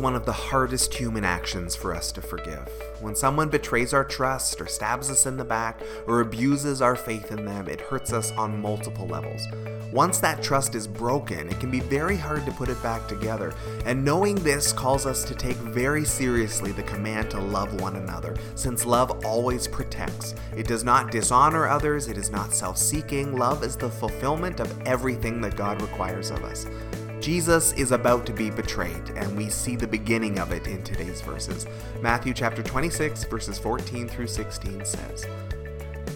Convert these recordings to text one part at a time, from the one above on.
one of the hardest human actions for us to forgive. When someone betrays our trust, or stabs us in the back, or abuses our faith in them, it hurts us on multiple levels. Once that trust is broken, it can be very hard to put it back together, and knowing this calls us to take very seriously the command to love one another, since love always protects. It does not dishonor others, it is not self seeking. Love is the fulfillment of everything that God requires of us. Jesus is about to be betrayed, and we see the beginning of it in today's verses. Matthew chapter 26, verses 14 through 16 says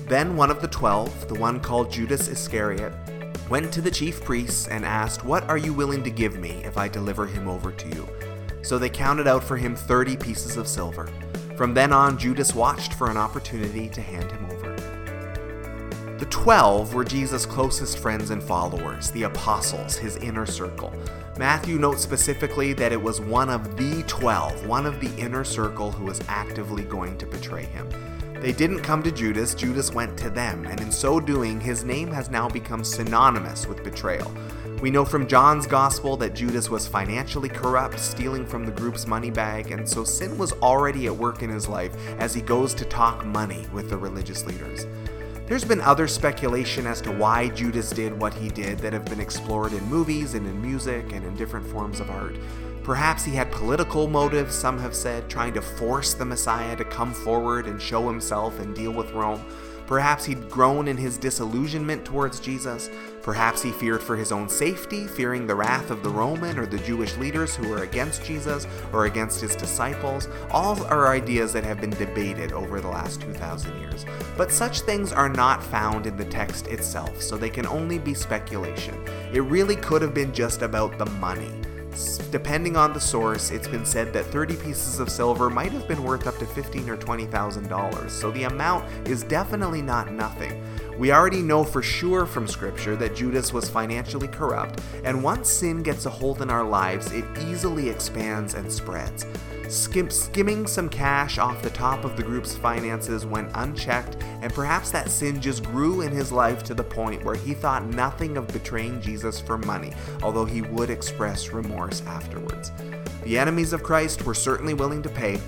Then one of the twelve, the one called Judas Iscariot, went to the chief priests and asked, What are you willing to give me if I deliver him over to you? So they counted out for him thirty pieces of silver. From then on, Judas watched for an opportunity to hand him over. The twelve were Jesus' closest friends and followers, the apostles, his inner circle. Matthew notes specifically that it was one of the twelve, one of the inner circle, who was actively going to betray him. They didn't come to Judas, Judas went to them, and in so doing, his name has now become synonymous with betrayal. We know from John's Gospel that Judas was financially corrupt, stealing from the group's money bag, and so sin was already at work in his life as he goes to talk money with the religious leaders. There's been other speculation as to why Judas did what he did that have been explored in movies and in music and in different forms of art. Perhaps he had political motives, some have said, trying to force the Messiah to come forward and show himself and deal with Rome. Perhaps he'd grown in his disillusionment towards Jesus. Perhaps he feared for his own safety, fearing the wrath of the Roman or the Jewish leaders who were against Jesus or against his disciples. All are ideas that have been debated over the last 2,000 years. But such things are not found in the text itself, so they can only be speculation. It really could have been just about the money. Depending on the source, it's been said that 30 pieces of silver might have been worth up to fifteen or twenty thousand dollars, so the amount is definitely not nothing. We already know for sure from Scripture that Judas was financially corrupt, and once sin gets a hold in our lives, it easily expands and spreads. Skim- skimming some cash off the top of the group's finances went unchecked, and perhaps that sin just grew in his life to the point where he thought nothing of betraying Jesus for money, although he would express remorse afterwards. The enemies of Christ were certainly willing to pay,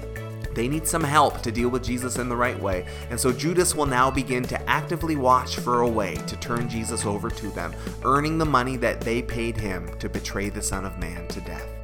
they need some help to deal with Jesus in the right way, and so Judas will now begin to actively watch for a way to turn Jesus over to them, earning the money that they paid him to betray the Son of Man to death.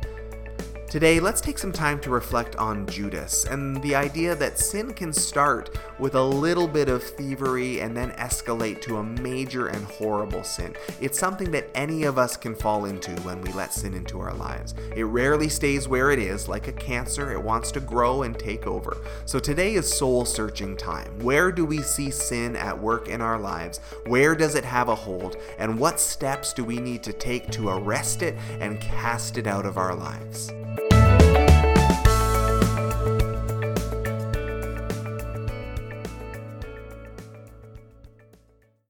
Today, let's take some time to reflect on Judas and the idea that sin can start with a little bit of thievery and then escalate to a major and horrible sin. It's something that any of us can fall into when we let sin into our lives. It rarely stays where it is, like a cancer, it wants to grow and take over. So today is soul searching time. Where do we see sin at work in our lives? Where does it have a hold? And what steps do we need to take to arrest it and cast it out of our lives?